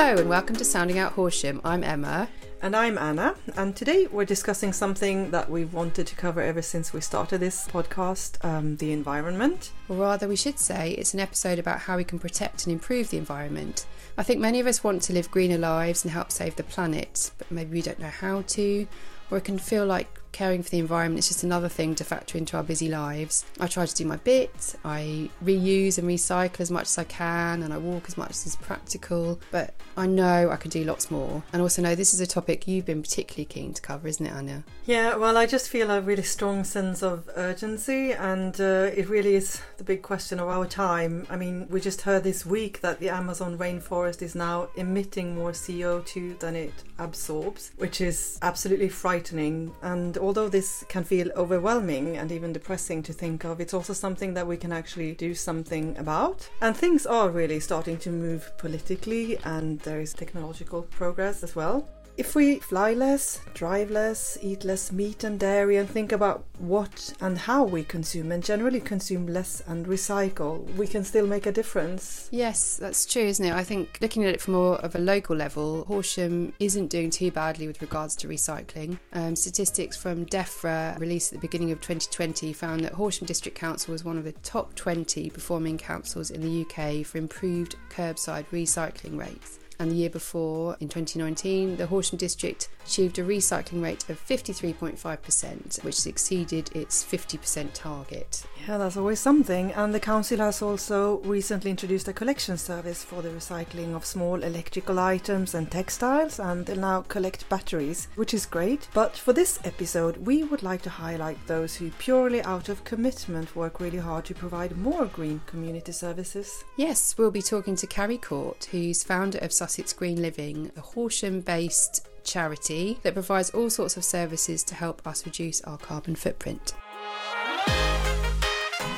Hello and welcome to Sounding Out Horsham. I'm Emma. And I'm Anna, and today we're discussing something that we've wanted to cover ever since we started this podcast um, the environment. Or rather, we should say it's an episode about how we can protect and improve the environment. I think many of us want to live greener lives and help save the planet, but maybe we don't know how to, or it can feel like caring for the environment is just another thing to factor into our busy lives. I try to do my bit, I reuse and recycle as much as I can, and I walk as much as is practical, but I know I can do lots more. And also know this is a topic you've been particularly keen to cover, isn't it, Anna? Yeah, well, I just feel a really strong sense of urgency, and uh, it really is the big question of our time. I mean, we just heard this week that the Amazon rainforest is now emitting more CO2 than it absorbs, which is absolutely frightening. And although this can feel overwhelming and even depressing to think of, it's also something that we can actually do something about. And things are really starting to move politically, and there is technological progress as well if we fly less, drive less, eat less meat and dairy, and think about what and how we consume, and generally consume less and recycle, we can still make a difference. Yes, that's true, isn't it? I think looking at it from more of a local level, Horsham isn't doing too badly with regards to recycling. Um, statistics from DEFRA released at the beginning of 2020 found that Horsham District Council was one of the top 20 performing councils in the UK for improved curbside recycling rates and the year before, in 2019, the Horsham district achieved a recycling rate of 53.5%, which exceeded its 50% target. Yeah, that's always something. And the council has also recently introduced a collection service for the recycling of small electrical items and textiles, and they'll now collect batteries, which is great. But for this episode, we would like to highlight those who purely out of commitment work really hard to provide more green community services. Yes, we'll be talking to Carrie Court, who's founder of Sussex Green Living, a Horsham based charity that provides all sorts of services to help us reduce our carbon footprint.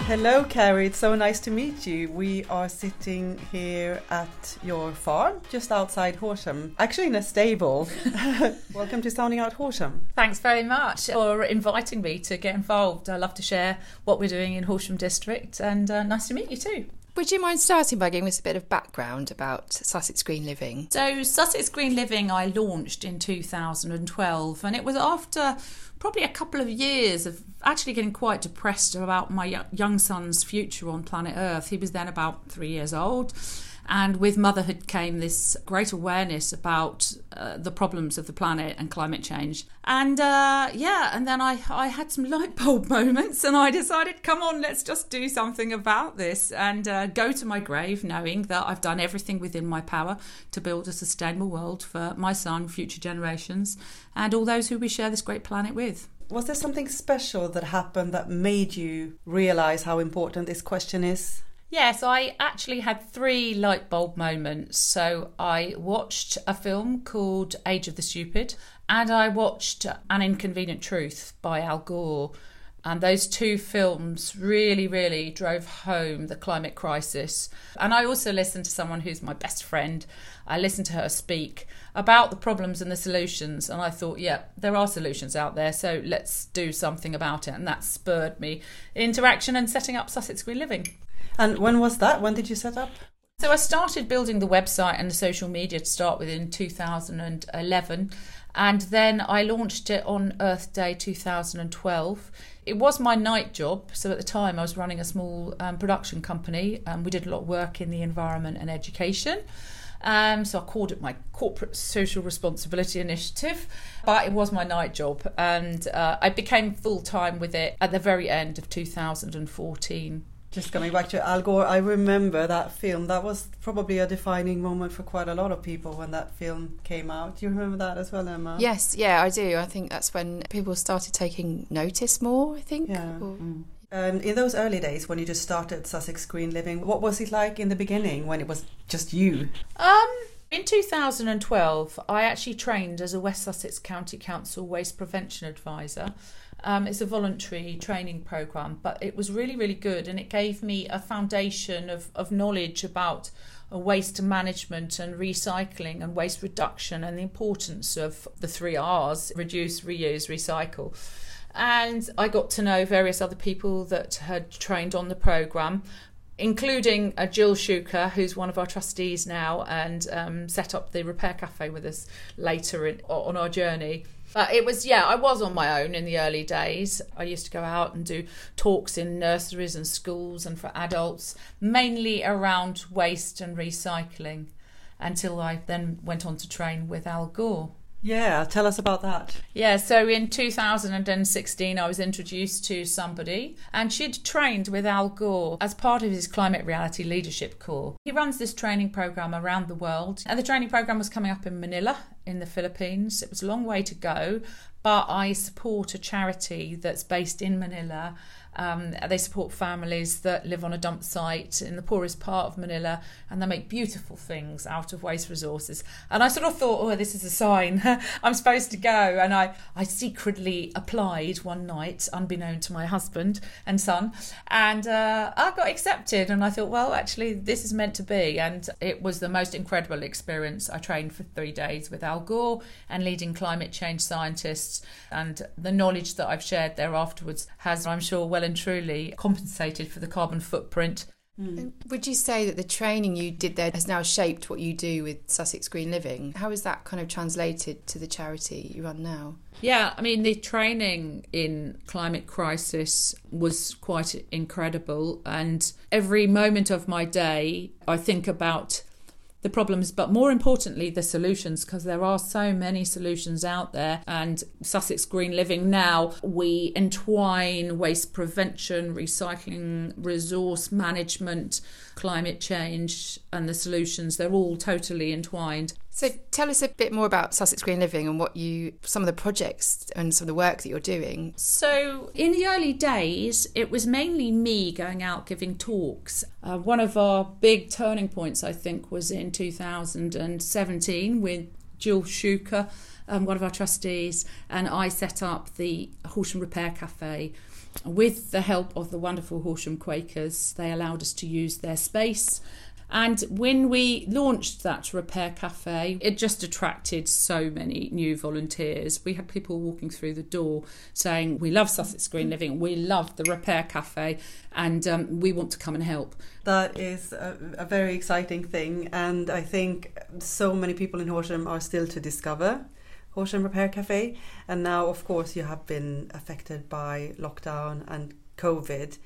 Hello, Carrie. It's so nice to meet you. We are sitting here at your farm just outside Horsham, actually in a stable. Welcome to Sounding Out Horsham. Thanks very much for inviting me to get involved. I love to share what we're doing in Horsham District, and uh, nice to meet you too. Would you mind starting by giving us a bit of background about Sussex Green Living? So, Sussex Green Living I launched in 2012, and it was after probably a couple of years of actually getting quite depressed about my young son's future on planet Earth. He was then about three years old and with motherhood came this great awareness about uh, the problems of the planet and climate change. And uh, yeah, and then I, I had some light bulb moments and I decided, come on, let's just do something about this and uh, go to my grave knowing that I've done everything within my power to build a sustainable world for my son, future generations, and all those who we share this great planet with. Was there something special that happened that made you realize how important this question is? Yes, I actually had three light bulb moments. So I watched a film called Age of the Stupid, and I watched An Inconvenient Truth by Al Gore. And those two films really, really drove home the climate crisis. And I also listened to someone who's my best friend. I listened to her speak about the problems and the solutions. And I thought, yeah, there are solutions out there. So let's do something about it. And that spurred me into action and setting up Sussex Green Living. And when was that? When did you set up? So I started building the website and the social media to start with in 2011. And then I launched it on Earth Day 2012. It was my night job. So at the time, I was running a small um, production company. and we did a lot of work in the environment and education. Um, so I called it my corporate social responsibility initiative, but it was my night job, and uh, I became full time with it at the very end of 2014. Just coming back to Al Gore, I remember that film. That was probably a defining moment for quite a lot of people when that film came out. Do you remember that as well, Emma? Yes, yeah, I do. I think that's when people started taking notice more, I think. Yeah. Mm. Um, in those early days when you just started Sussex Green Living, what was it like in the beginning when it was just you? Um, in 2012, I actually trained as a West Sussex County Council Waste Prevention Advisor. Um, it's a voluntary training program, but it was really, really good, and it gave me a foundation of, of knowledge about uh, waste management and recycling and waste reduction and the importance of the three R's reduce, reuse, recycle. And I got to know various other people that had trained on the program. Including uh, Jill Shuker, who's one of our trustees now, and um, set up the Repair Cafe with us later in, on our journey. But it was, yeah, I was on my own in the early days. I used to go out and do talks in nurseries and schools and for adults, mainly around waste and recycling, until I then went on to train with Al Gore. Yeah, tell us about that. Yeah, so in 2016, I was introduced to somebody, and she'd trained with Al Gore as part of his Climate Reality Leadership Corps. He runs this training program around the world, and the training program was coming up in Manila in the Philippines. It was a long way to go, but I support a charity that's based in Manila um, they support families that live on a dump site in the poorest part of Manila and they make beautiful things out of waste resources. And I sort of thought, oh, this is a sign. I'm supposed to go. And I, I secretly applied one night, unbeknown to my husband and son. And uh, I got accepted. And I thought, well, actually, this is meant to be. And it was the most incredible experience. I trained for three days with Al Gore and leading climate change scientists. And the knowledge that I've shared there afterwards has, I'm sure, well and truly compensated for the carbon footprint. Mm. Would you say that the training you did there has now shaped what you do with Sussex Green Living? How is that kind of translated to the charity you run now? Yeah, I mean, the training in climate crisis was quite incredible. And every moment of my day, I think about the problems, but more importantly, the solutions, because there are so many solutions out there. And Sussex Green Living now, we entwine waste prevention, recycling, resource management, climate change, and the solutions. They're all totally entwined. So tell us a bit more about Sussex Green Living and what you some of the projects and some of the work that you're doing. So in the early days, it was mainly me going out giving talks. Uh, one of our big turning points, I think, was in 2017 with Jill Shuker, um, one of our trustees, and I set up the Horsham Repair Cafe. With the help of the wonderful Horsham Quakers, they allowed us to use their space and when we launched that repair cafe, it just attracted so many new volunteers. We had people walking through the door saying, We love Sussex Green Living, we love the repair cafe, and um, we want to come and help. That is a, a, very exciting thing, and I think so many people in Horsham are still to discover. Horsham Repair Cafe, and now, of course, you have been affected by lockdown and COVID.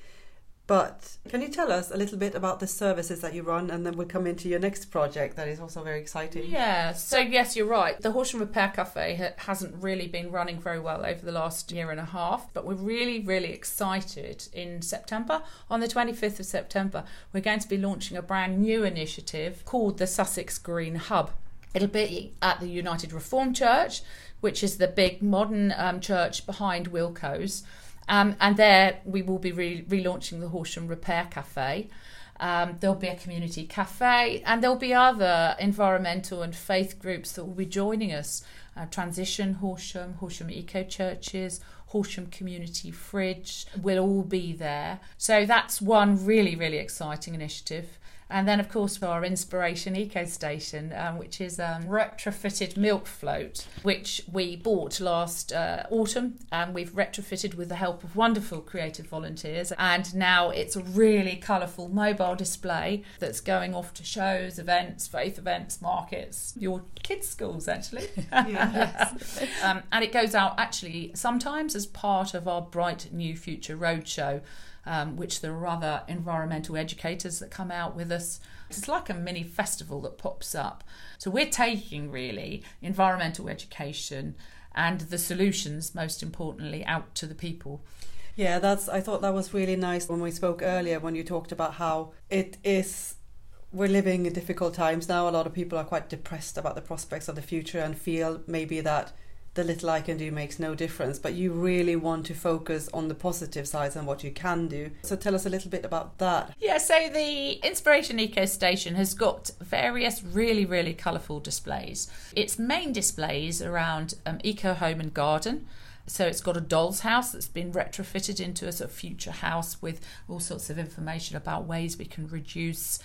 But can you tell us a little bit about the services that you run, and then we'll come into your next project that is also very exciting. Yeah. So yes, you're right. The Horsham Repair Cafe hasn't really been running very well over the last year and a half, but we're really, really excited. In September, on the 25th of September, we're going to be launching a brand new initiative called the Sussex Green Hub. It'll be at the United Reformed Church, which is the big modern um, church behind Wilko's. Um, and there we will be re- relaunching the Horsham Repair Cafe. Um, there'll be a community cafe, and there'll be other environmental and faith groups that will be joining us. Uh, Transition Horsham, Horsham Eco Churches, Horsham Community Fridge will all be there. So that's one really, really exciting initiative. And then, of course, for our Inspiration Eco Station, um, which is a um, retrofitted milk float, which we bought last uh, autumn. And we've retrofitted with the help of wonderful creative volunteers. And now it's a really colourful mobile display that's going off to shows, events, faith events, markets, your kids' schools, actually. yes. um, and it goes out actually sometimes as part of our Bright New Future Roadshow um, which there are other environmental educators that come out with us. It's like a mini festival that pops up. So we're taking really environmental education and the solutions, most importantly, out to the people. Yeah, that's. I thought that was really nice when we spoke earlier when you talked about how it is we're living in difficult times now. A lot of people are quite depressed about the prospects of the future and feel maybe that the little I can do makes no difference, but you really want to focus on the positive sides and what you can do. So tell us a little bit about that. Yeah, so the Inspiration Eco Station has got various really, really colourful displays. Its main displays around um, eco home and garden. So it's got a doll's house that's been retrofitted into a sort of future house with all sorts of information about ways we can reduce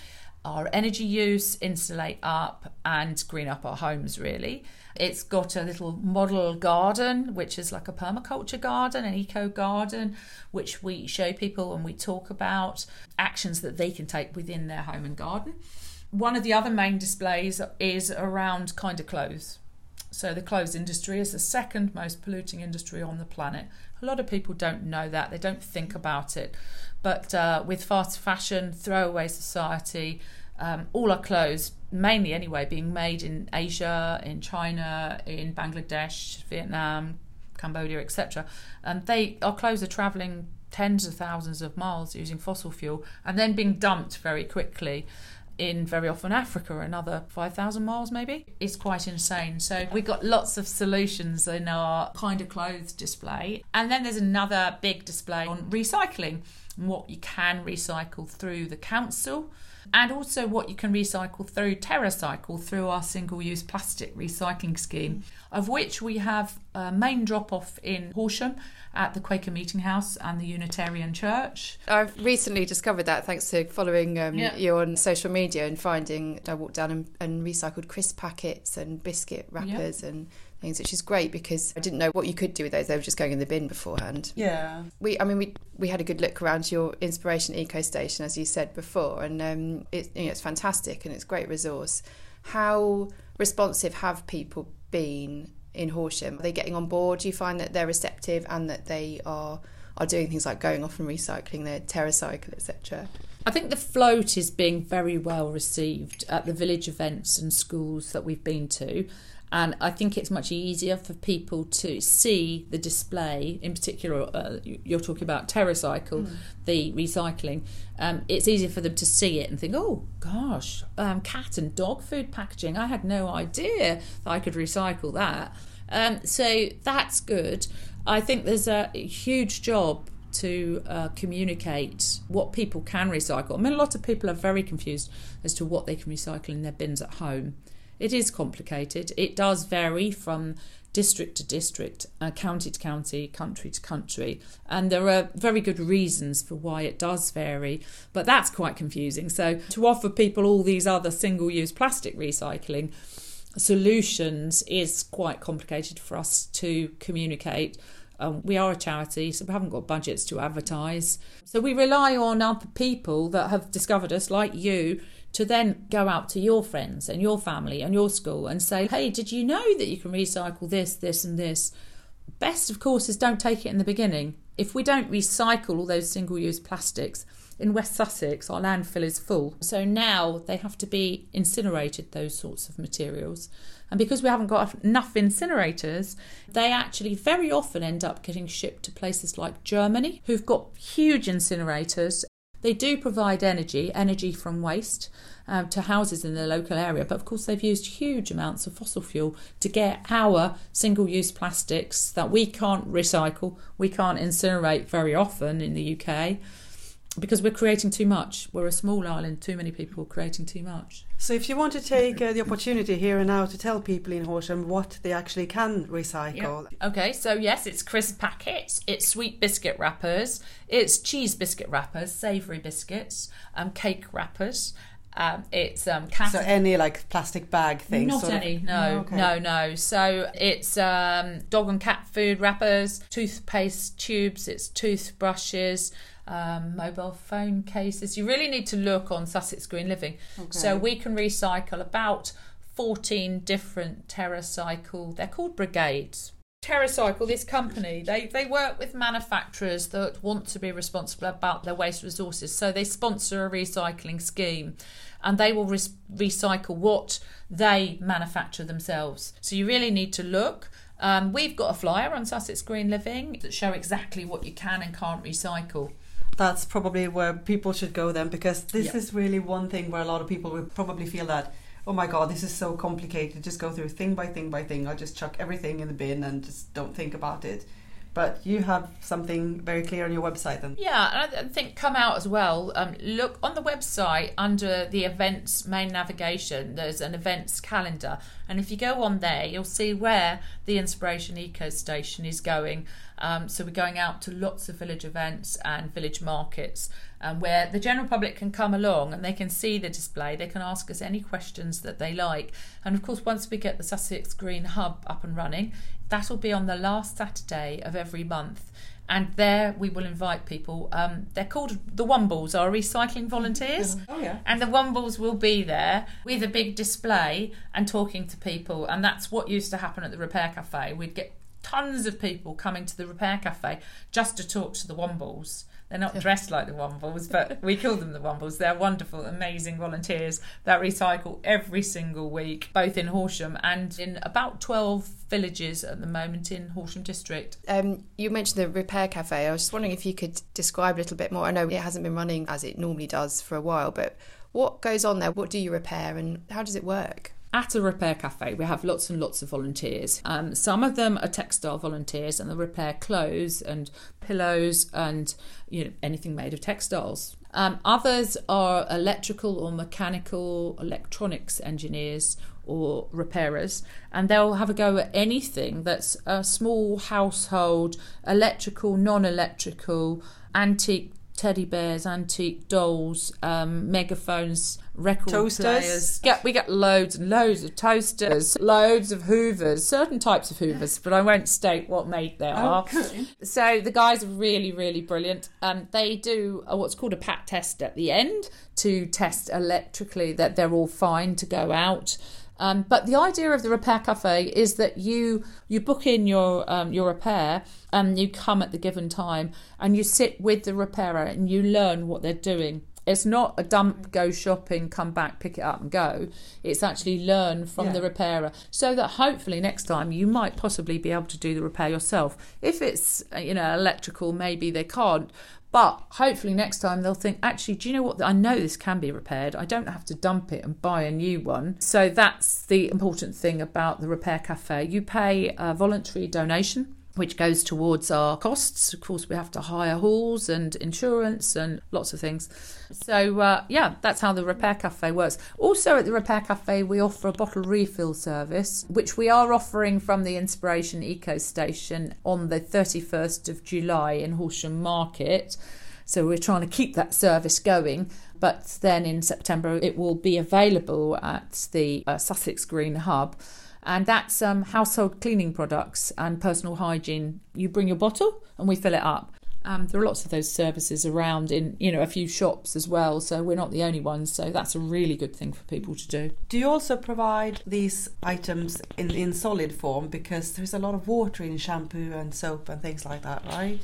our energy use, insulate up, and green up our homes really. It's got a little model garden, which is like a permaculture garden, an eco garden, which we show people and we talk about actions that they can take within their home and garden. One of the other main displays is around kind of clothes. So, the clothes industry is the second most polluting industry on the planet. A lot of people don't know that, they don't think about it. But uh, with fast fashion, throwaway society, um, all our clothes, mainly anyway, being made in Asia, in China, in Bangladesh, Vietnam, Cambodia, etc. And they our clothes are travelling tens of thousands of miles using fossil fuel and then being dumped very quickly in very often Africa, another 5,000 miles maybe. It's quite insane. So we've got lots of solutions in our kind of clothes display. And then there's another big display on recycling and what you can recycle through the council and also what you can recycle through TerraCycle through our single use plastic recycling scheme, of which we have a main drop off in Horsham at the Quaker Meeting House and the Unitarian Church. I've recently discovered that thanks to following um, Yeah. you on social media and finding I walked down and, and recycled crisp packets and biscuit wrappers and things, which is great because I didn't know what you could do with those. They were just going in the bin beforehand. Yeah. We, I mean, we we had a good look around your Inspiration Eco Station, as you said before, and um, it, you know, it's fantastic and it's a great resource. How responsive have people been in Horsham? Are they getting on board? Do you find that they're receptive and that they are are doing things like going off and recycling their TerraCycle, etc.? I think the float is being very well received at the village events and schools that we've been to. And I think it's much easier for people to see the display, in particular, uh, you- you're talking about TerraCycle, the recycling. Um, it's easier for them to see it and think, oh gosh, um, cat and dog food packaging. I had no idea that I could recycle that. Um, so that's good. I think there's a huge job to uh, communicate what people can recycle. I mean, a lot of people are very confused as to what they can recycle in their bins at home. It is complicated. It does vary from district to district, uh, county to county, country to country, and there are very good reasons for why it does vary. But that's quite confusing. So to offer people all these other single-use plastic recycling solutions is quite complicated for us to communicate. Um, we are a charity, so we haven't got budgets to advertise. So we rely on other people that have discovered us, like you, to then go out to your friends and your family and your school and say, hey, did you know that you can recycle this, this, and this? Best, of course, is don't take it in the beginning. If we don't recycle all those single use plastics, in West Sussex, our landfill is full. So now they have to be incinerated, those sorts of materials. And because we haven't got enough incinerators, they actually very often end up getting shipped to places like Germany, who've got huge incinerators. They do provide energy, energy from waste, um, to houses in the local area, but of course they've used huge amounts of fossil fuel to get our single use plastics that we can't recycle, we can't incinerate very often in the UK because we're creating too much. We're a small island, too many people creating too much. So, if you want to take uh, the opportunity here and now to tell people in Horsham what they actually can recycle, Okay, so yes, it's crisp packets, it's sweet biscuit wrappers, it's cheese biscuit wrappers, savoury biscuits, um, cake wrappers. Um, it's um, cat so any like plastic bag thing, Not sort of- any, no, okay. no, no. So it's um, dog and cat food wrappers, toothpaste tubes, it's toothbrushes, um, mobile phone cases. You really need to look on Sussex Green Living. So we can recycle about 14 different TerraCycle, they're called brigades. TerraCycle, this company, they, they work with manufacturers that want to be responsible about their waste resources. So they sponsor a recycling scheme and they will res- recycle what they manufacture themselves. So you really need to look. Um, we've got a flyer on Sussex Green Living that show exactly what you can and can't recycle. That's probably where people should go then because this Yeah. is really one thing where a lot of people would probably feel that oh my god this is so complicated. Just go through thing by thing by thing. I'll just chuck everything in the bin and just don't think about it but you have something very clear on your website then Yeah, and I think come out as well. Um, look on the website under the events main navigation. There's an events calendar, And if you go on there, you'll see where the Inspiration Eco Station is going. Um, so we're going out to lots of village events and village markets um, where the general public can come along and they can see the display. They can ask us any questions that they like. And of course, once we get the Sussex Green Hub up and running, that'll be on the last Saturday of every month and there we will invite people. Um, they're called the Wombles, our recycling volunteers. Oh yeah. And the Wombles will be there with a big display and talking to people. And that's what used to happen at the Repair Cafe. We'd get tons of people coming to the Repair Cafe just to talk to the Wombles. They're not dressed like the Wombles, but we call them the Wombles. They're wonderful, amazing volunteers that recycle every single week, both in Horsham and in about 12 villages at the moment in Horsham District. Um, you mentioned the repair cafe. I was just wondering if you could describe a little bit more. I know it hasn't been running as it normally does for a while, but what goes on there? What do you repair and how does it work? At a repair cafe, we have lots and lots of volunteers. Um, some of them are textile volunteers and they repair clothes and pillows and you know anything made of textiles. Um, others are electrical or mechanical electronics engineers or repairers, and they'll have a go at anything that's a small household, electrical, non electrical, antique teddy bears, antique dolls, um, megaphones, record Toasters? players. Yeah, we get loads and loads of toasters, loads of hoovers, certain types of hoovers, but I won't state what make they are. Okay. So the guys are really, really brilliant. Um, they do a, what's called a pat test at the end to test electrically that they're all fine to go out. Um, but the idea of the repair cafe is that you you book in your um, your repair and you come at the given time and you sit with the repairer and you learn what they're doing. It's not a dump, go shopping, come back, pick it up and go. It's actually learn from Yeah. the repairer so that hopefully next time you might possibly be able to do the repair yourself. If it's uh, you know electrical, maybe they can't. But hopefully next time they'll think, actually, do you know what? I know this can be repaired. I don't have to dump it and buy a new one. So that's the important thing about the Repair Cafe. You pay a voluntary donation. Which goes towards our costs. Of course, we have to hire halls and insurance and lots of things. So, uh, yeah, that's how the Repair Cafe works. Also, at the Repair Cafe, we offer a bottle refill service, which we are offering from the Inspiration Eco Station on the 31st of July in Horsham Market. So we're trying to keep that service going. But then in September, it will be available at the uh, Sussex Green Hub. And that's um, household cleaning products and personal hygiene. You bring your bottle and we fill it up. Um, there are lots of those services around in you know a few shops as well, so we're not the only ones. So that's a really good thing for people to do. Do you also provide these items in, in solid form? Because there's a lot of water in shampoo and soap and things like that, right?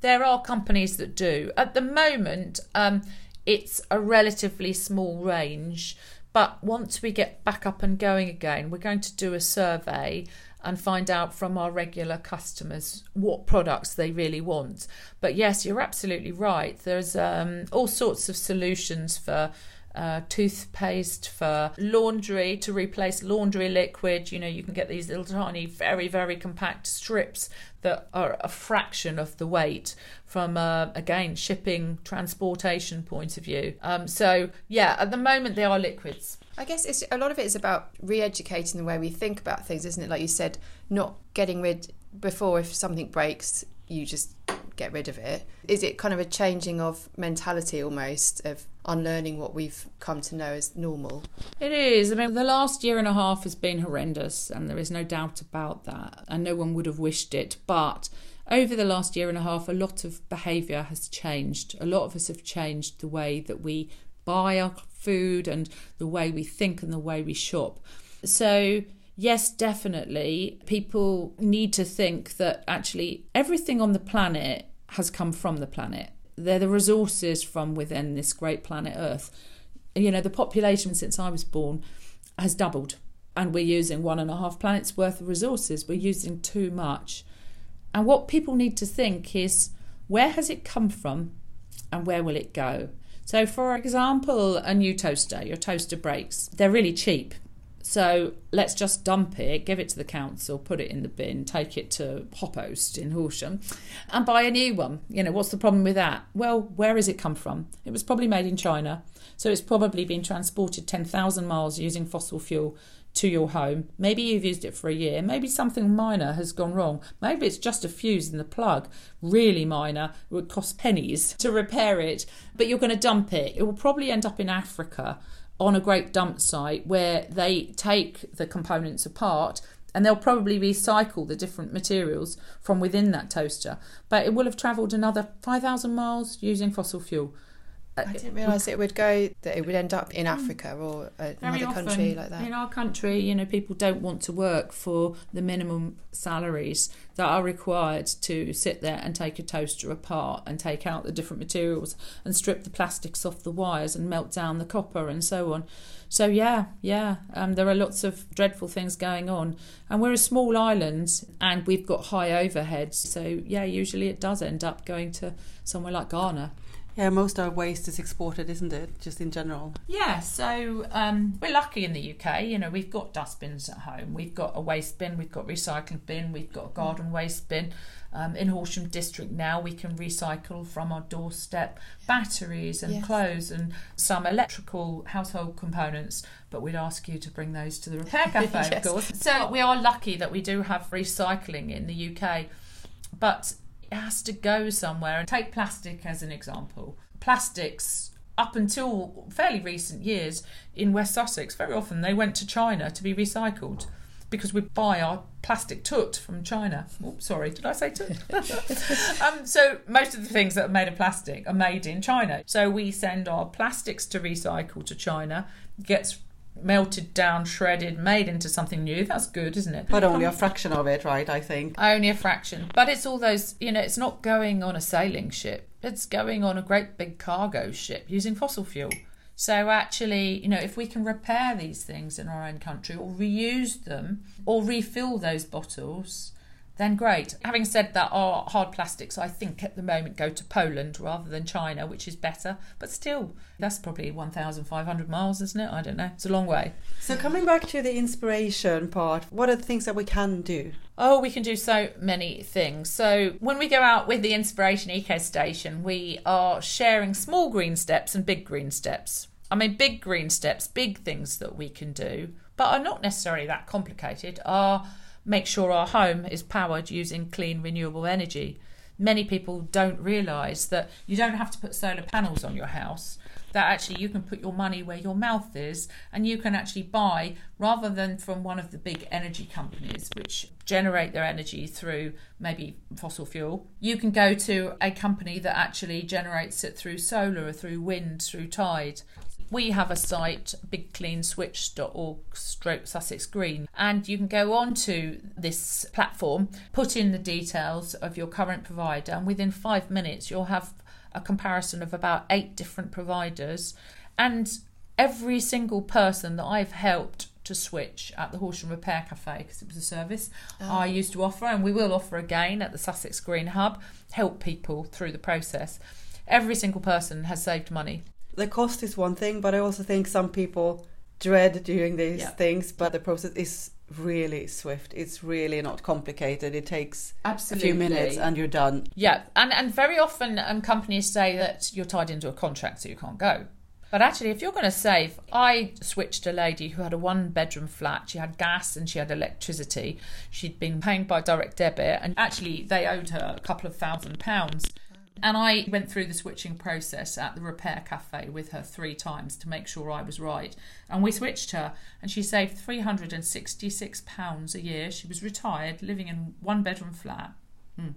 There are companies that do. At the moment, um, it's a relatively small range, but once we get back up and going again, we're going to do a survey and find out from our regular customers what products they really want. But yes, you're absolutely right. There's um, all sorts of solutions for uh, toothpaste, for laundry to replace laundry liquid. You know, you can get these little tiny, very, very compact strips that are a fraction of the weight from, uh, again, shipping, transportation point of view. Um, so, yeah, at the moment they are liquids. I guess it's a lot of it is about re-educating the way we think about things, isn't it? Like you said, not getting rid before if something breaks, you just get rid of it. Is it kind of a changing of mentality almost of unlearning what we've come to know as normal? It is. I mean, the last year and a half has been horrendous, and there is no doubt about that. And no one would have wished it. But over the last year and a half, a lot of behaviour has changed. A lot of us have changed the way that we buy our food and the way we think and the way we shop. So, yes, definitely, people need to think that actually everything on the planet has come from the planet. They're the resources from within this great planet Earth. You know, the population since I was born has doubled, and we're using one and a half planets worth of resources. We're using too much. And what people need to think is where has it come from and where will it go? So, for example, a new toaster, your toaster breaks, they're really cheap. So let's just dump it, give it to the council, put it in the bin, take it to Hop Oast in Horsham, and buy a new one. You know, what's the problem with that? Well, where has it come from? It was probably made in China, so it's probably been transported 10,000 miles using fossil fuel to your home. Maybe you've used it for a year. Maybe something minor has gone wrong. Maybe it's just a fuse in the plug, really minor. It would cost pennies to repair it, but you're going to dump it. It will probably end up in Africa on a great dump site where they take the components apart and they'll probably recycle the different materials from within that toaster. But it will have travelled another 5,000 miles using fossil fuel. I uh, didn't realise it would go that it would end up in Africa or uh, another country like that. In our country, you know, people don't want to work for the minimum salaries that are required to sit there and take a toaster apart and take out the different materials and strip the plastics off the wires and melt down the copper and so on. So yeah, yeah, um, there are lots of dreadful things going on, and we're a small island and we've got high overheads. So yeah, usually it does end up going to somewhere like Ghana. Yeah, most of our waste is exported, isn't it? Just in general. Yeah, so um, we're lucky in the UK. You know, we've got dustbins at home. We've got a waste bin. We've got recycling bin. We've got a garden waste bin. Um, in Horsham District now, we can recycle from our doorstep batteries and yes. clothes and some electrical household components. But we'd ask you to bring those to the repair cafe, yes. of course. So we are lucky that we do have recycling in the UK. But has to go somewhere. And take plastic as an example. Plastics, up until fairly recent years in West Sussex, very often they went to China to be recycled because we buy our plastic toot from China. Oh, sorry, did I say toot? um, so most of the things that are made of plastic are made in China. So we send our plastics to recycle to China, gets melted down, shredded, made into something new. That's good, isn't it? But only a fraction of it, right? I think. Only a fraction. But it's all those, you know, it's not going on a sailing ship, it's going on a great big cargo ship using fossil fuel. So actually, you know, if we can repair these things in our own country or reuse them or refill those bottles, then great. Having said that, our hard plastics, I think, at the moment go to Poland rather than China, which is better. But still, that's probably 1,500 miles, isn't it? I don't know. It's a long way. So, coming back to the inspiration part, what are the things that we can do? Oh, we can do so many things. So, when we go out with the Inspiration Eco Station, we are sharing small green steps and big green steps. I mean, big green steps, big things that we can do, but are not necessarily that complicated, are make sure our home is powered using clean renewable energy. Many people don't realise that you don't have to put solar panels on your house, that actually you can put your money where your mouth is and you can actually buy rather than from one of the big energy companies which generate their energy through maybe fossil fuel. You can go to a company that actually generates it through solar or through wind, through tide we have a site, bigcleanswitch.org stroke Sussex Green, and you can go on to this platform, put in the details of your current provider, and within five minutes you'll have a comparison of about eight different providers. And every single person that I've helped to switch at the Horsham Repair Cafe because it was a service oh. I used to offer, and we will offer again at the Sussex Green Hub, help people through the process. Every single person has saved money the cost is one thing, but I also think some people dread doing these yeah. things, but the process is really swift. It's really not complicated. It takes Absolutely. a few minutes and you're done. Yeah, and and very often um, companies say that you're tied into a contract so you can't go. But actually, if you're going to save, I switched a lady who had a one bedroom flat. She had gas and she had electricity. She'd been paying by direct debit, and actually, they owed her a couple of thousand pounds. And I went through the switching process at the repair cafe with her three times to make sure I was right. And we switched her, and she saved £366 a year. She was retired, living in one bedroom flat. Hmm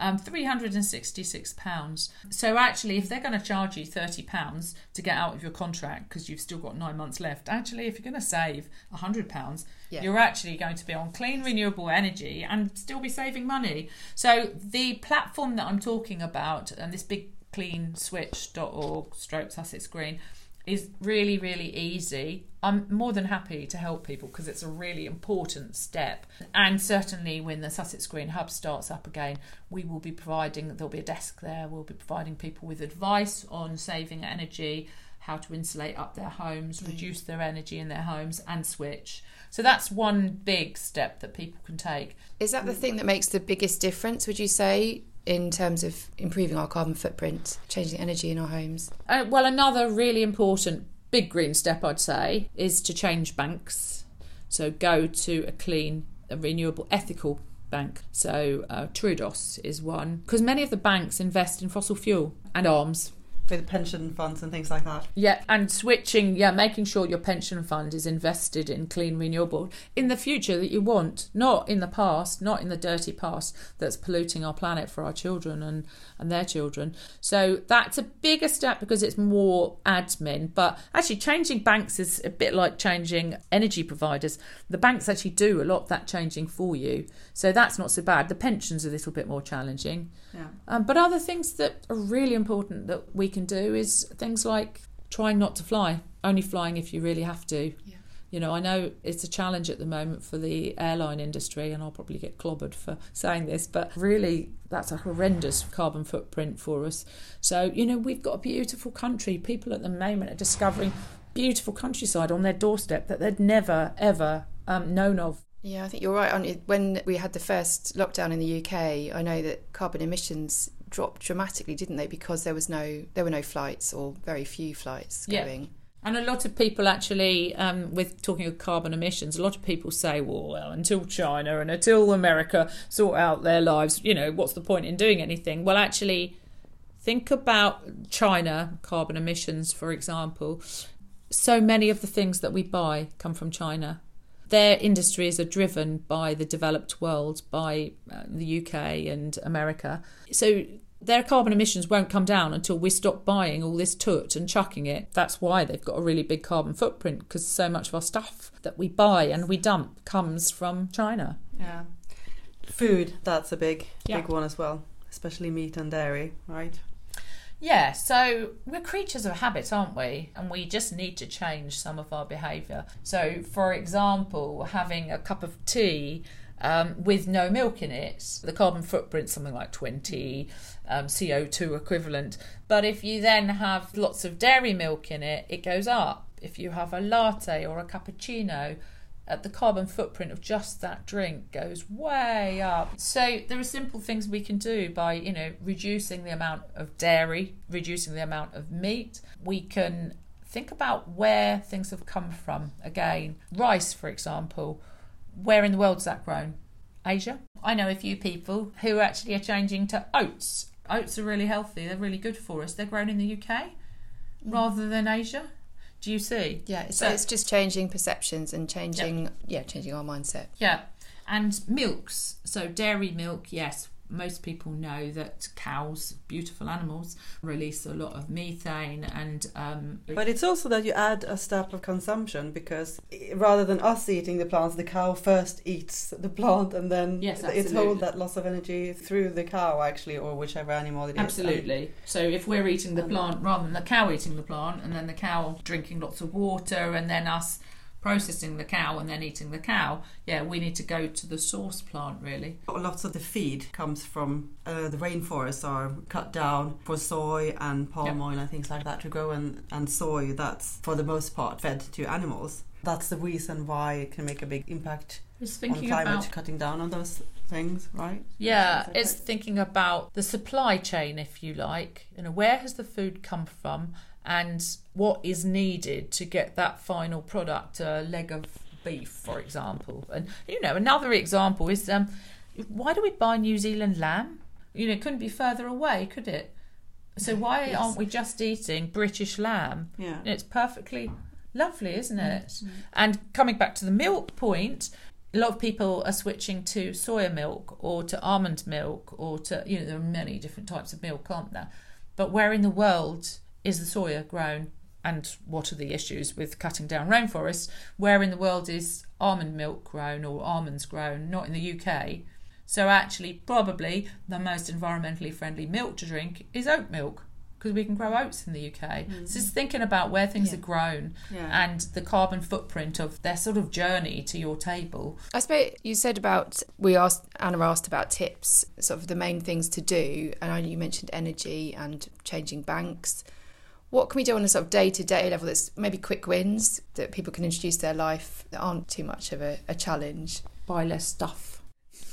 um, £366. So actually, if they're going to charge you £30 to get out of your contract because you've still got nine months left, actually, if you're going to save £100, yeah. you're actually going to be on clean renewable energy and still be saving money. So the platform that I'm talking about, and this big clean switch.org stroke Sussex Green, is really, really easy. I'm more than happy to help people because it's a really important step. And certainly, when the Sussex Green Hub starts up again, we will be providing, there'll be a desk there, we'll be providing people with advice on saving energy, how to insulate up their homes, mm. reduce their energy in their homes, and switch. So that's one big step that people can take. Is that the thing that makes the biggest difference, would you say, in terms of improving our carbon footprint, changing energy in our homes? Uh, well, another really important big green step, I'd say, is to change banks. So go to a clean, a renewable, ethical bank. So uh, Triodos is one because many of the banks invest in fossil fuel and arms with pension funds and things like that. Yeah, and switching, yeah, making sure your pension fund is invested in clean renewable in the future that you want, not in the past, not in the dirty past that's polluting our planet for our children and, and their children. So that's a bigger step because it's more admin. But actually, changing banks is a bit like changing energy providers. The banks actually do a lot of that changing for you. So that's not so bad. The pension's are a little bit more challenging. Yeah. Um, but other things that are really important that we can do is things like trying not to fly, only flying if you really have to. Yeah. You know, I know it's a challenge at the moment for the airline industry, and I'll probably get clobbered for saying this, but really, that's a horrendous carbon footprint for us. So, you know, we've got a beautiful country. People at the moment are discovering beautiful countryside on their doorstep that they'd never, ever um, known of. Yeah, I think you're right. On when we had the first lockdown in the UK, I know that carbon emissions dropped dramatically, didn't they? Because there was no there were no flights or very few flights Yeah. going. And a lot of people actually, um, with talking of carbon emissions, a lot of people say, well, well, until China and until America sort out their lives, you know, what's the point in doing anything? Well, actually, think about China carbon emissions, for example. So many of the things that we buy come from China. Their industries are driven by the developed world, by uh, the UK and America. So their carbon emissions won't come down until we stop buying all this toot and chucking it. That's why they've got a really big carbon footprint because so much of our stuff that we buy and we dump comes from China. Yeah. Food, that's a big, Yeah. big one as well, especially meat and dairy, right? Yeah, so we're creatures of habit, aren't we? And we just need to change some of our behaviour. So, for example, having a cup of tea um, with no milk in it, the carbon footprint's something like 20 um, CO2 equivalent. But if you then have lots of dairy milk in it, it goes up. If you have a latte or a cappuccino, the carbon footprint of just that drink goes way up. So there are simple things we can do by, you know, reducing the amount of dairy, reducing the amount of meat. We can think about where things have come from. Again, rice, for example. Where in the world is that grown? Asia. I know a few people who actually are changing to oats. Oats are really healthy. They're really good for us. They're grown in the UK rather than Asia. Do you see? Yeah, so So- it's just changing perceptions and changing yeah, changing our mindset. Yeah, and milks. So dairy milk, yes. Most people know that cows, beautiful animals, release a lot of methane and um, But it's also that you add a step of consumption because rather than us eating the plants, the cow first eats the plant and then Yes, it's hold that loss of energy through the cow actually, or whichever animal it is. Absolutely. So if we're eating the plant rather than the cow eating the plant, and then the cow drinking lots of water, and then us processing the cow and then eating the cow, yeah, we need to go to the source plant really. Lots of the feed comes from uh, the rainforests are cut down for soy and palm Yeah. oil and things like that to grow, and, and soy that's for the most part fed to animals. That's the reason why it can make a big impact Just on climate, about cutting down on those things, right? Yeah, it's thinking about the supply chain, if you like. You know, where has the food come from, and what is needed to get that final product, a leg of beef, for example. And you know, another example is um, why do we buy New Zealand lamb? You know, it couldn't be further away, could it? So why Yes. aren't we just eating British lamb? Yeah. It's perfectly lovely, isn't it? And coming back to the milk point, a lot of people are switching to soya milk or to almond milk or to, you know, there are many different types of milk, aren't there? But where in the world is the soya grown? And what are the issues with cutting down rainforests? Where in the world is almond milk grown or almonds grown? Not in the UK. So actually, probably the most environmentally friendly milk to drink is oat milk because we can grow oats in the UK. Mm. So just thinking about where things Yeah. are grown Yeah. and the carbon footprint of their sort of journey to your table. I suppose you said about we asked Anna asked about tips, sort of the main things to do, and I know you mentioned energy and changing banks. What can we do on a sort of day to day level that's maybe quick wins that people can introduce their life that aren't too much of a, a challenge? Buy less stuff.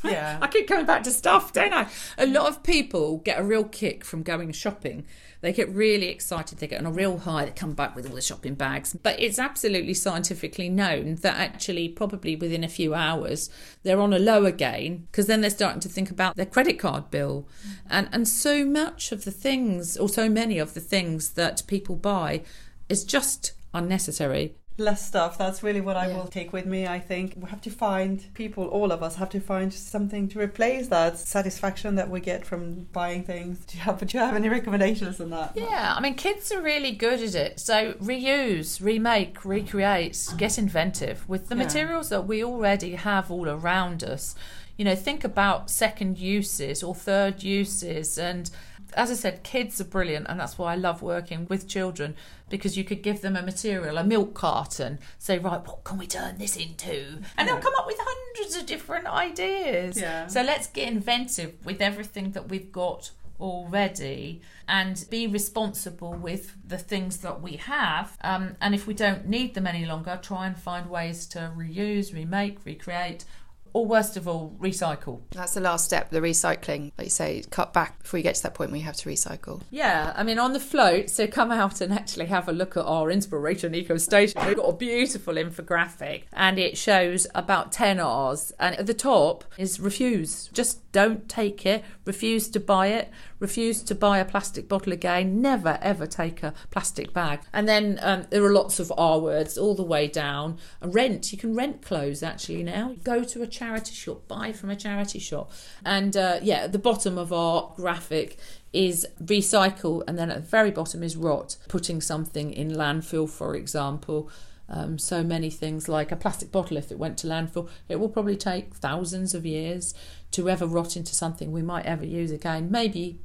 Yeah. I keep coming back to stuff, don't I? A lot of people get a real kick from going shopping. They get really excited. They get on a real high. They come back with all the shopping bags. But it's absolutely scientifically known that actually, probably within a few hours, they're on a lower gain because then they're starting to think about their credit card bill. And, and so much of the things, or so many of the things that people buy, is just unnecessary less stuff. That's really what I Yeah. will take with me. I think we have to find people, all of us have to find something to replace that satisfaction that we get from buying things. Do you have, do you have any recommendations on that? Yeah, I mean, kids are really good at it. So reuse, remake, recreate, get inventive with the Yeah. materials that we already have all around us. You know, think about second uses or third uses. And as I said, kids are brilliant, and that's why I love working with children because you could give them a material, a milk carton, say, right, what can we turn this into? And they'll come up with hundreds of different ideas. Yeah. So let's get inventive with everything that we've got already and be responsible with the things that we have. Um, and if we don't need them any longer, try and find ways to reuse, remake, recreate, or worst of all, recycle. That's the last step, the recycling. Like you say, cut back before you get to that point where you have to recycle. Yeah, I mean, on the float, so come out and actually have a look at our Inspiration Eco Station. We've got a beautiful infographic and it shows about 10 R's. And at the top is refuse. Just don't take it, refuse to buy it, refuse to buy a plastic bottle again, never ever take a plastic bag. And then um, there are lots of R words all the way down. Rent, you can rent clothes actually now. Go to a charity shop, buy from a charity shop. And uh, yeah, at the bottom of our graphic is recycle, and then at the very bottom is rot, putting something in landfill, for example. Um, so many things like a plastic bottle, if it went to landfill, it will probably take thousands of years to ever rot into something we might ever use again. Maybe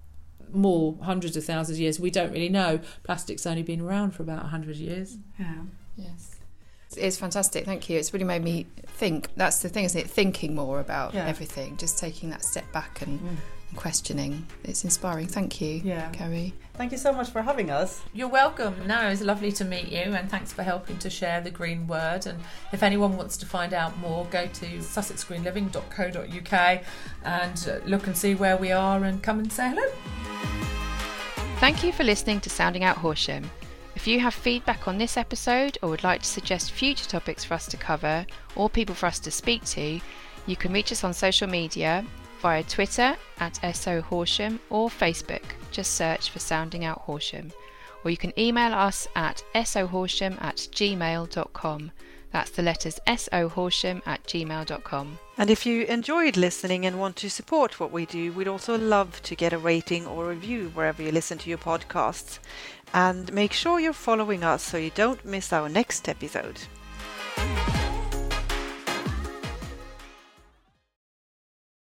more, hundreds of thousands of years. We don't really know. Plastic's only been around for about 100 years. Yeah. Yes. It's fantastic, thank you. It's really made me think. That's the thing, isn't it? Thinking more about Yeah. everything, just taking that step back and, Mm. And questioning. It's inspiring. Thank you, Yeah. Kerry. Thank you so much for having us. You're welcome. No, it's lovely to meet you, and thanks for helping to share the green word. And if anyone wants to find out more, go to sussexgreenliving.co.uk and uh, look and see where we are and come and say hello. Thank you for listening to Sounding Out Horsham. If you have feedback on this episode or would like to suggest future topics for us to cover or people for us to speak to, you can reach us on social media via Twitter at SO Horsham or Facebook. Just search for Sounding Out Horsham. Or you can email us at sohorsham at gmail.com. That's the letters sohorsham at gmail.com. And if you enjoyed listening and want to support what we do, we'd also love to get a rating or review wherever you listen to your podcasts. And make sure you're following us so you don't miss our next episode.